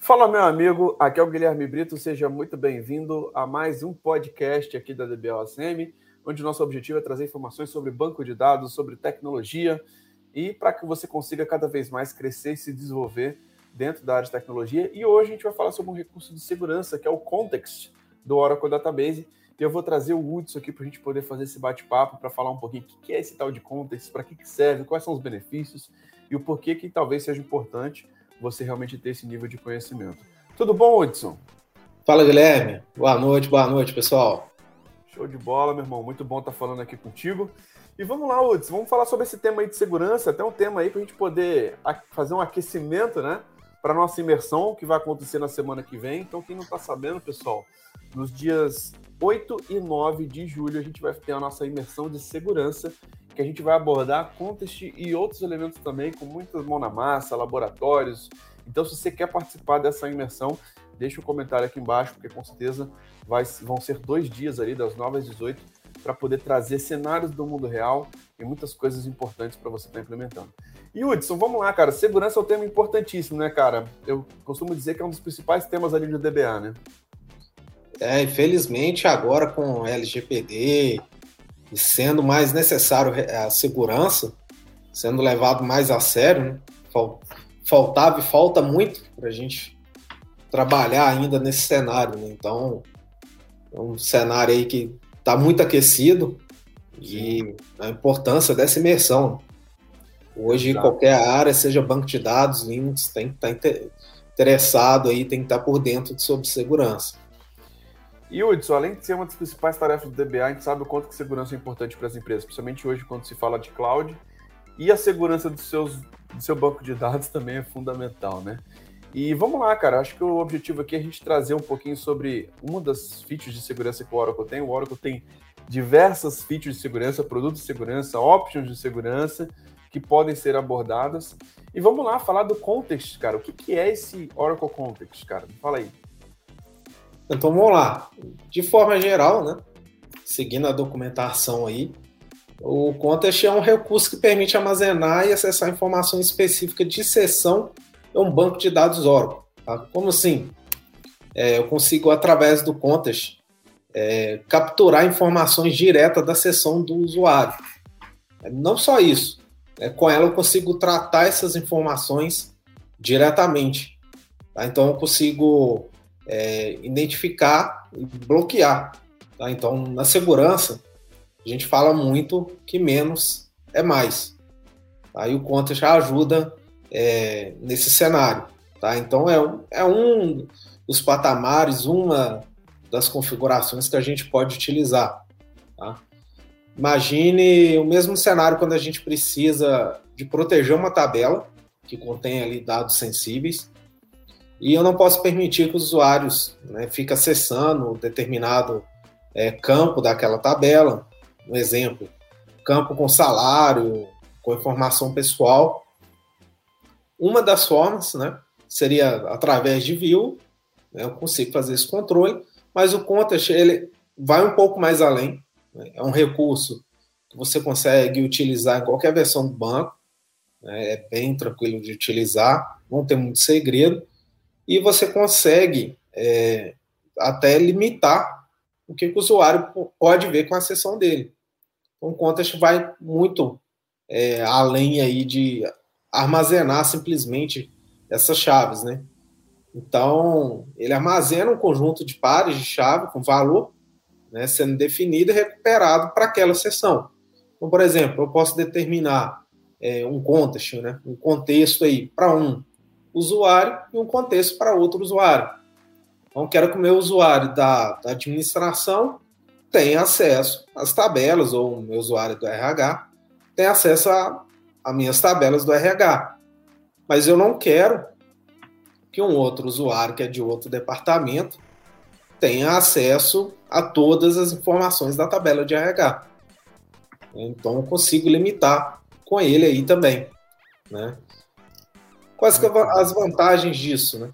Fala, meu amigo, aqui é o Guilherme Brito, seja muito bem-vindo a mais um podcast aqui da DBLSM, onde o nosso objetivo é trazer informações sobre banco de dados, sobre tecnologia e para que você consiga cada vez mais crescer e se desenvolver dentro da área de tecnologia. E hoje a gente vai falar sobre um recurso de segurança que é o Context do Oracle Database. E eu vou trazer o Hudson aqui para a gente poder fazer esse bate-papo para falar um pouquinho o que é esse tal de Context, para que serve, quais são os benefícios e o porquê que talvez seja importante você realmente ter esse nível de conhecimento. Tudo bom, Hudson? Fala, Guilherme. Boa noite, boa noite, pessoal. Show de bola, meu irmão. Muito bom estar falando aqui contigo. E vamos lá, Hudson, vamos falar sobre esse tema aí de segurança, até um tema aí para a gente poder fazer um aquecimento, né? Para nossa imersão, que vai acontecer na semana que vem. Então, quem não está sabendo, pessoal, nos dias 8 e 9 de julho, a gente vai ter a nossa imersão de segurança, que a gente vai abordar contest e outros elementos também, com muita mão na massa, laboratórios. Então, se você quer participar dessa imersão, deixa um comentário aqui embaixo, porque com certeza vai, vão ser dois dias ali, das 9 às 18, para poder trazer cenários do mundo real e muitas coisas importantes para você estar tá implementando. E Hudson, vamos lá, cara. Segurança é um tema importantíssimo, né, cara? Eu costumo dizer que é um dos principais temas ali do DBA, né? É, infelizmente agora com LGPD, e sendo mais necessário a segurança, sendo levado mais a sério, né? faltava e falta muito para a gente trabalhar ainda nesse cenário. Né? Então, é um cenário aí que está muito aquecido e a importância dessa imersão. Hoje, Exato. qualquer área, seja banco de dados, Linux, tem que estar tá interessado aí, tem que estar tá por dentro sobre segurança. E Hudson, além de ser uma das principais tarefas do DBA, a gente sabe o quanto que segurança é importante para as empresas, principalmente hoje quando se fala de cloud. E a segurança dos seus, do seu banco de dados também é fundamental, né? E vamos lá, cara. Acho que o objetivo aqui é a gente trazer um pouquinho sobre uma das features de segurança que o Oracle tem. O Oracle tem diversas features de segurança, produtos de segurança, options de segurança que podem ser abordadas. E vamos lá falar do context, cara. O que, que é esse Oracle Context, cara? Fala aí. Então vamos lá. De forma geral, né? Seguindo a documentação aí, o Contest é um recurso que permite armazenar e acessar informações específicas de sessão em um banco de dados Oracle. Tá? Como assim? É, eu consigo, através do Contest, é, capturar informações diretas da sessão do usuário. Não só isso, é, com ela eu consigo tratar essas informações diretamente. Tá? Então eu consigo é, identificar e bloquear. Tá? Então, na segurança, a gente fala muito que menos é mais. Aí tá? o conta já ajuda é, nesse cenário. Tá? Então, é, é um dos patamares, uma das configurações que a gente pode utilizar. Tá? Imagine o mesmo cenário quando a gente precisa de proteger uma tabela que contém ali dados sensíveis e eu não posso permitir que os usuários né, fiquem acessando determinado é, campo daquela tabela. Um exemplo, campo com salário, com informação pessoal. Uma das formas né, seria através de view, né, eu consigo fazer esse controle, mas o context ele vai um pouco mais além. Né, é um recurso que você consegue utilizar em qualquer versão do banco, né, é bem tranquilo de utilizar, não tem muito segredo e você consegue é, até limitar o que, o usuário pode ver com a sessão dele. Então, o Contest vai muito é, além aí de armazenar simplesmente essas chaves, né? Então, ele armazena um conjunto de pares de chave com valor né, sendo definido e recuperado para aquela sessão. Então, por exemplo, eu posso determinar é, um contexto, né, um contexto aí para um usuário e um contexto para outro usuário. Então, quero que o meu usuário da, da administração tenha acesso às tabelas, ou o meu usuário do RH tenha acesso às minhas tabelas do RH. Mas eu não quero que um outro usuário, que é de outro departamento, tenha acesso a todas as informações da tabela de RH. Então, eu consigo limitar com ele aí também. Né? Quais que as vantagens disso, né?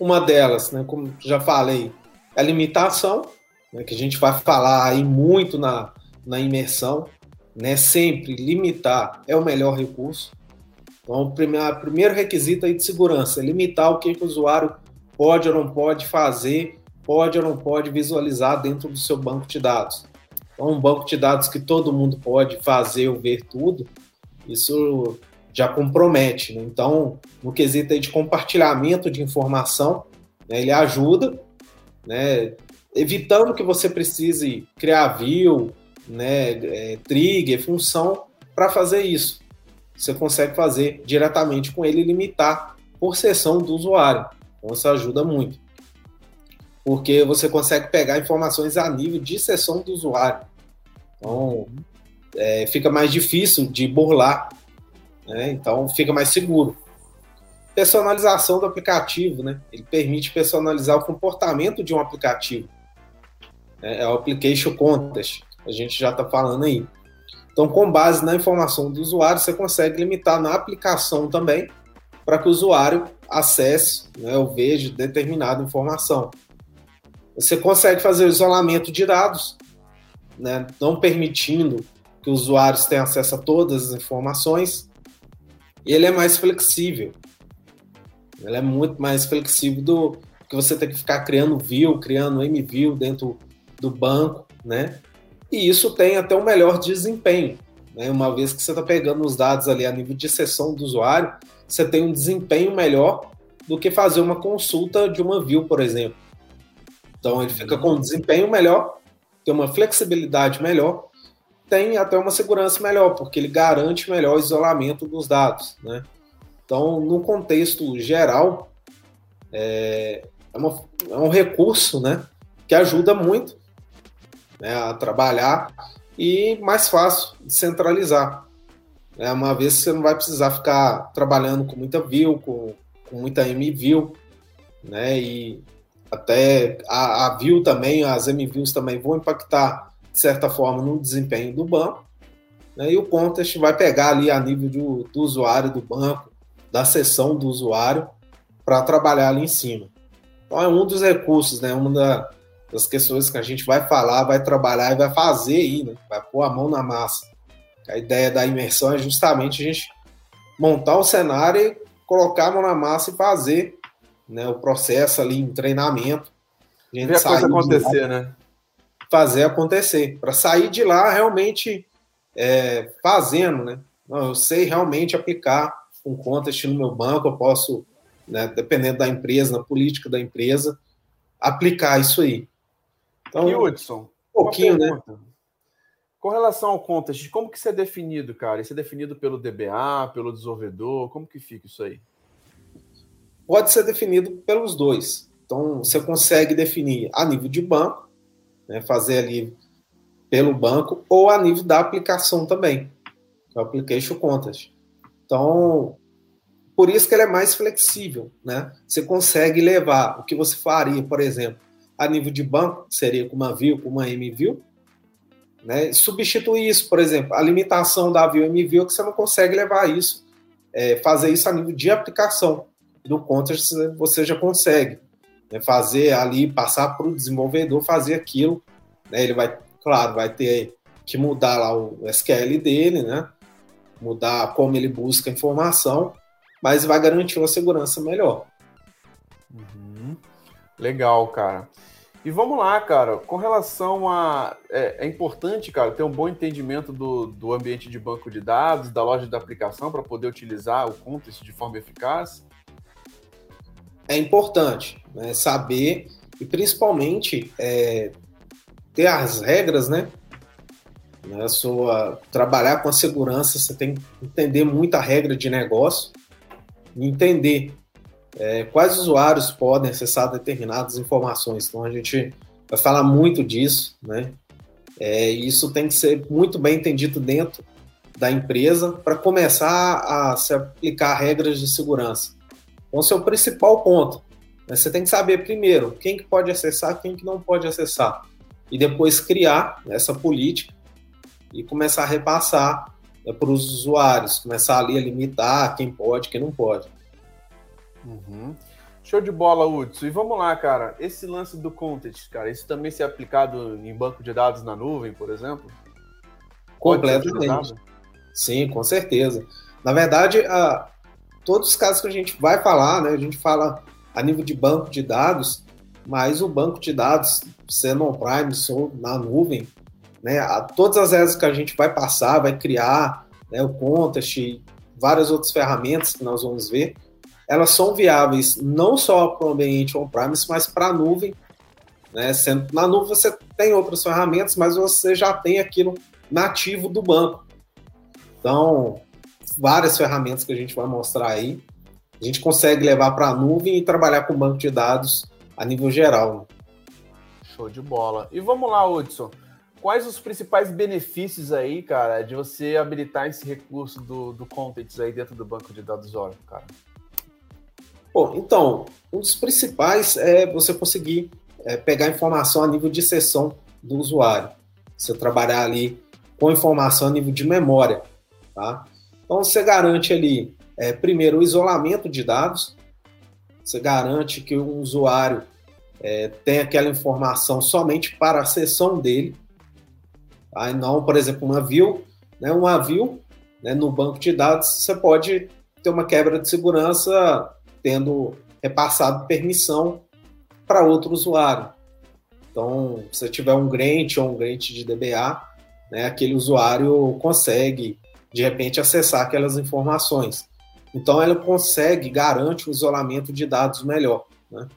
Uma delas, né, como já falei, é a limitação, né, que a gente vai falar aí muito na, na imersão, né? Sempre limitar é o melhor recurso. Então, o primeiro, requisito aí de segurança é limitar o que, que o usuário pode ou não pode fazer, pode ou não pode visualizar dentro do seu banco de dados. Então, um banco de dados que todo mundo pode fazer ou ver tudo, isso já compromete. Né? Então, no quesito de compartilhamento de informação, né, ele ajuda, né, evitando que você precise criar view, né, é, trigger, função para fazer isso. Você consegue fazer diretamente com ele limitar por sessão do usuário. Então, isso ajuda muito. Porque você consegue pegar informações a nível de sessão do usuário. Então, é, fica mais difícil de burlar. Né? Então, fica mais seguro. Personalização do aplicativo, né? Ele permite personalizar o comportamento de um aplicativo. É, é o Application Context, a gente já está falando aí. Então, com base na informação do usuário, você consegue limitar na aplicação também, para que o usuário acesse né, ou veja determinada informação. Você consegue fazer o isolamento de dados, né, não permitindo que os usuários tenham acesso a todas as informações, e ele é mais flexível. Ele é muito mais flexível do que você ter que ficar criando view, criando MView dentro do banco, né? E isso tem até um melhor desempenho, né? Uma vez que você está pegando os dados ali a nível de sessão do usuário, você tem um desempenho melhor do que fazer uma consulta de uma view, por exemplo. Então ele fica com um desempenho melhor, tem uma flexibilidade melhor, tem até uma segurança melhor, porque ele garante melhor o isolamento dos dados, né? Então, no contexto geral, é, é, uma, é um recurso, né, que ajuda muito né, a trabalhar e mais fácil de centralizar. É uma vez que você não vai precisar ficar trabalhando com muita view, com, com muita MView, né? E até a, a view também, as MViews também vão impactar, de certa forma, no desempenho do banco. Né, e o contest vai pegar ali a nível do, do usuário do banco, da sessão do usuário, para trabalhar ali em cima. Então é um dos recursos, né? Uma da, das questões que a gente vai falar, vai trabalhar e vai fazer aí, né? Vai pôr a mão na massa. A ideia da imersão é justamente a gente montar o cenário e colocar a mão na massa e fazer né, o processo ali em treinamento. A gente Ver a coisa acontecer, né? Fazer acontecer. Para sair de lá realmente é, fazendo, né? Não, eu sei realmente aplicar um contest no meu banco, eu posso, né, dependendo da empresa, na política da empresa, aplicar isso aí. Então, e Hudson, um pouquinho, né? Com relação ao contest, como que isso é definido, cara? Isso é definido pelo DBA, pelo desenvolvedor? Como que fica isso aí? Pode ser definido pelos dois. Então, você consegue definir a nível de banco, né, fazer ali pelo banco, ou a nível da aplicação também, que é o Application Contest. Então, por isso que ele é mais flexível, né? Você consegue levar o que você faria, por exemplo, a nível de banco, seria com uma view, com uma MView, né? Substituir isso, por exemplo, a limitação da view MView é que você não consegue levar isso, é, fazer isso a nível de aplicação. Do Contest você já consegue né? fazer ali, passar para o desenvolvedor fazer aquilo. Né? Ele vai, claro, vai ter que mudar lá o SQL dele, né? mudar como ele busca informação, mas vai garantir uma segurança melhor. Uhum. Legal, cara. E vamos lá, cara, com relação a. É, é, importante, cara, ter um bom entendimento do, do ambiente de banco de dados, da loja da aplicação, para poder utilizar o Contest de forma eficaz? É importante né, saber e principalmente é, ter as regras, né? Sua, trabalhar com a segurança, você tem que entender muita regra de negócio, entender é, quais usuários podem acessar determinadas informações. Então a gente vai falar muito disso, né? É, isso tem que ser muito bem entendido dentro da empresa para começar a se aplicar regras de segurança. Então, esse é o principal ponto. Né? Você tem que saber primeiro quem que pode acessar, quem que não pode acessar, e depois criar essa política e começar a repassar né, para os usuários, começar ali a limitar quem pode, quem não pode. Uhum. Show de bola, Hudson. E vamos lá, cara. Esse lance do content, cara, isso também se é aplicado em banco de dados na nuvem, por exemplo? Completamente. Sim, com certeza. Na verdade, a, todos os casos que a gente vai falar, né, a gente fala a nível de banco de dados, mas o banco de dados, sendo on-prime ou na nuvem, né, a, todas as redes que a gente vai passar, vai criar, né, o Contest, várias outras ferramentas que nós vamos ver, elas são viáveis não só para o ambiente on-premise, mas para a nuvem. Né? Sendo, na nuvem você tem outras ferramentas, mas você já tem aquilo nativo do banco. Então, várias ferramentas que a gente vai mostrar aí, a gente consegue levar para a nuvem e trabalhar com banco de dados a nível geral. Show de bola. E vamos lá, Hudson. Quais os principais benefícios aí, cara, de você habilitar esse recurso do, do Contents aí dentro do banco de dados Oracle, cara? Bom, então, um dos principais é você conseguir é, pegar informação a nível de sessão do usuário. Você trabalhar ali com informação a nível de memória, tá? Então, você garante ali, é, primeiro, o isolamento de dados, você garante que o usuário é, tem aquela informação somente para a sessão dele, tá? e não, por exemplo, uma view, né? uma né, no banco de dados, você pode ter uma quebra de segurança tendo repassado permissão para outro usuário. Então, se tiver um grant ou um grant de DBA, né, aquele usuário consegue, de repente, acessar aquelas informações. Então, ela consegue, garante o isolamento de dados melhor. Né?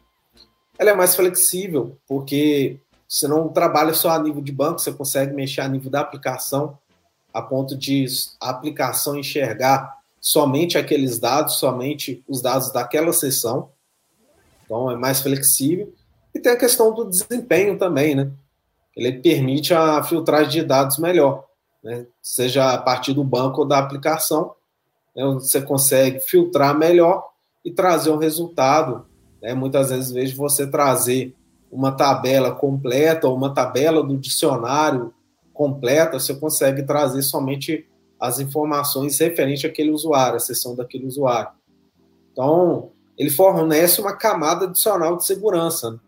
Ela é mais flexível, porque você não trabalha só a nível de banco, você consegue mexer a nível da aplicação, a ponto de a aplicação enxergar somente aqueles dados, somente os dados daquela sessão. Então é mais flexível. E tem a questão do desempenho também, né? Ele permite a filtragem de dados melhor, né? seja a partir do banco ou da aplicação. Né? Você consegue filtrar melhor e trazer um resultado. Né? Muitas vezes vejo você trazer uma tabela completa ou uma tabela do dicionário completa, você consegue trazer somente as informações referentes àquele usuário, a sessão daquele usuário. Então, ele fornece uma camada adicional de segurança. Né?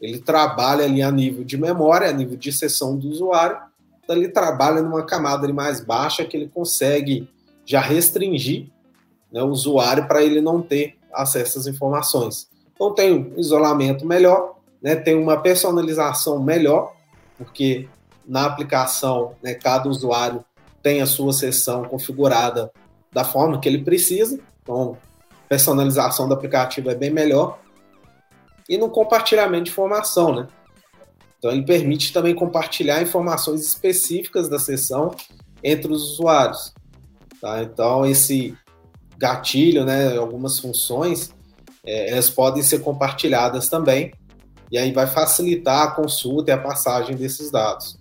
Ele trabalha ali a nível de memória, a nível de sessão do usuário, ele trabalha numa camada mais baixa que ele consegue já restringir né, o usuário para ele não ter acesso às informações. Então tem um isolamento melhor, né, tem uma personalização melhor, porque na aplicação né, cada usuário tem a sua sessão configurada da forma que ele precisa. Então, personalização do aplicativo é bem melhor. E no compartilhamento de informação, né? Então, ele permite também compartilhar informações específicas da sessão entre os usuários. Tá? Então, esse gatilho, né, algumas funções, é, elas podem ser compartilhadas também. E aí vai facilitar a consulta e a passagem desses dados.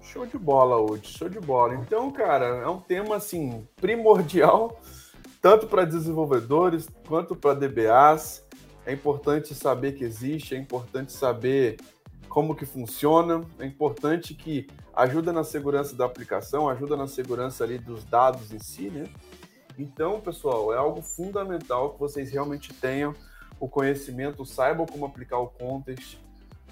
Show de bola, Wood, show de bola. Então, cara, é um tema assim primordial, tanto para desenvolvedores quanto para DBAs. É importante saber que existe, é importante saber como que funciona, é importante que ajuda na segurança da aplicação, ajuda na segurança ali dos dados em si, né? Então, pessoal, é algo fundamental que vocês realmente tenham o conhecimento, saibam como aplicar o Contest,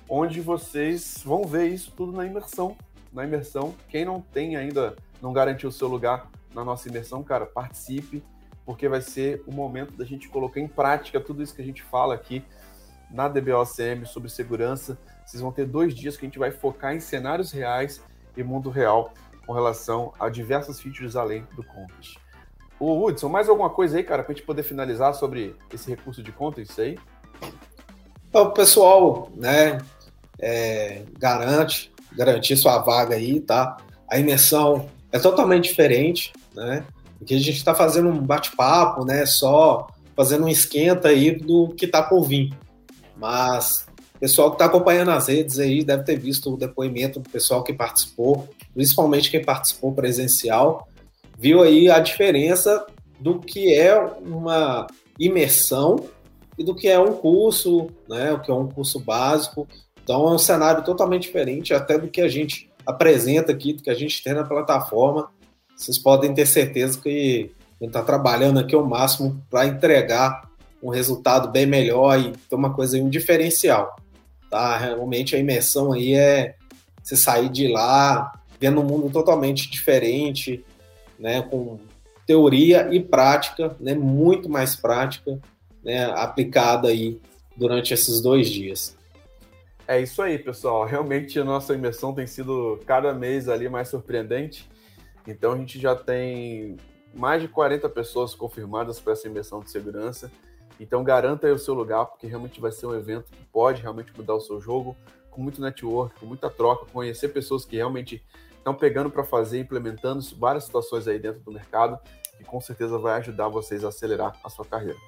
onde vocês vão ver isso tudo na imersão na imersão. Quem não tem ainda, não garantiu o seu lugar na nossa imersão, cara, participe, porque vai ser o momento da gente colocar em prática tudo isso que a gente fala aqui na DBOCM sobre segurança. Vocês vão ter dois dias que a gente vai focar em cenários reais e mundo real com relação a diversas features além do Contest. O Hudson, mais alguma coisa aí, cara, para a gente poder finalizar sobre esse recurso de Contest aí? O pessoal, né, é, garante garantir sua vaga aí, tá? A imersão é totalmente diferente, né? Porque a gente está fazendo um bate-papo, né? Só fazendo um esquenta aí do que tá por vir. Mas o pessoal que está acompanhando as redes aí deve ter visto o depoimento do pessoal que participou, principalmente quem participou presencial, viu aí a diferença do que é uma imersão e do que é um curso, né? O que é um curso básico então é um cenário totalmente diferente até do que a gente apresenta aqui, do que a gente tem na plataforma. Vocês podem ter certeza que a gente está trabalhando aqui ao máximo para entregar um resultado bem melhor e ter uma coisa aí, um diferencial. Tá? Realmente a imersão aí é você sair de lá vendo um mundo totalmente diferente, né? Com teoria e prática, né, muito mais prática, né, aplicada aí durante esses dois dias. É isso aí, pessoal. Realmente a nossa imersão tem sido cada mês ali mais surpreendente. Então a gente já tem mais de 40 pessoas confirmadas para essa imersão de segurança. Então garanta aí o seu lugar, porque realmente vai ser um evento que pode realmente mudar o seu jogo, com muito network, com muita troca, conhecer pessoas que realmente estão pegando para fazer, implementando várias situações aí dentro do mercado, que com certeza vai ajudar vocês a acelerar a sua carreira.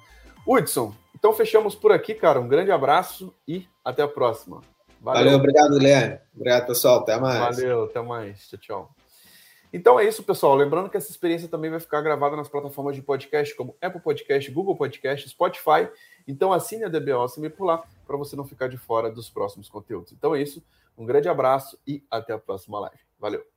Hudson, então fechamos por aqui, cara. Um grande abraço e até a próxima. Valeu, Valeu obrigado, Guilherme. Obrigado, pessoal. Até mais. Valeu, até mais. Tchau, tchau. Então é isso, pessoal. Lembrando que essa experiência também vai ficar gravada nas plataformas de podcast como Apple Podcast, Google Podcast, Spotify. Então assine a DBO Awesome por lá para você não ficar de fora dos próximos conteúdos. Então é isso. Um grande abraço e até a próxima live. Valeu!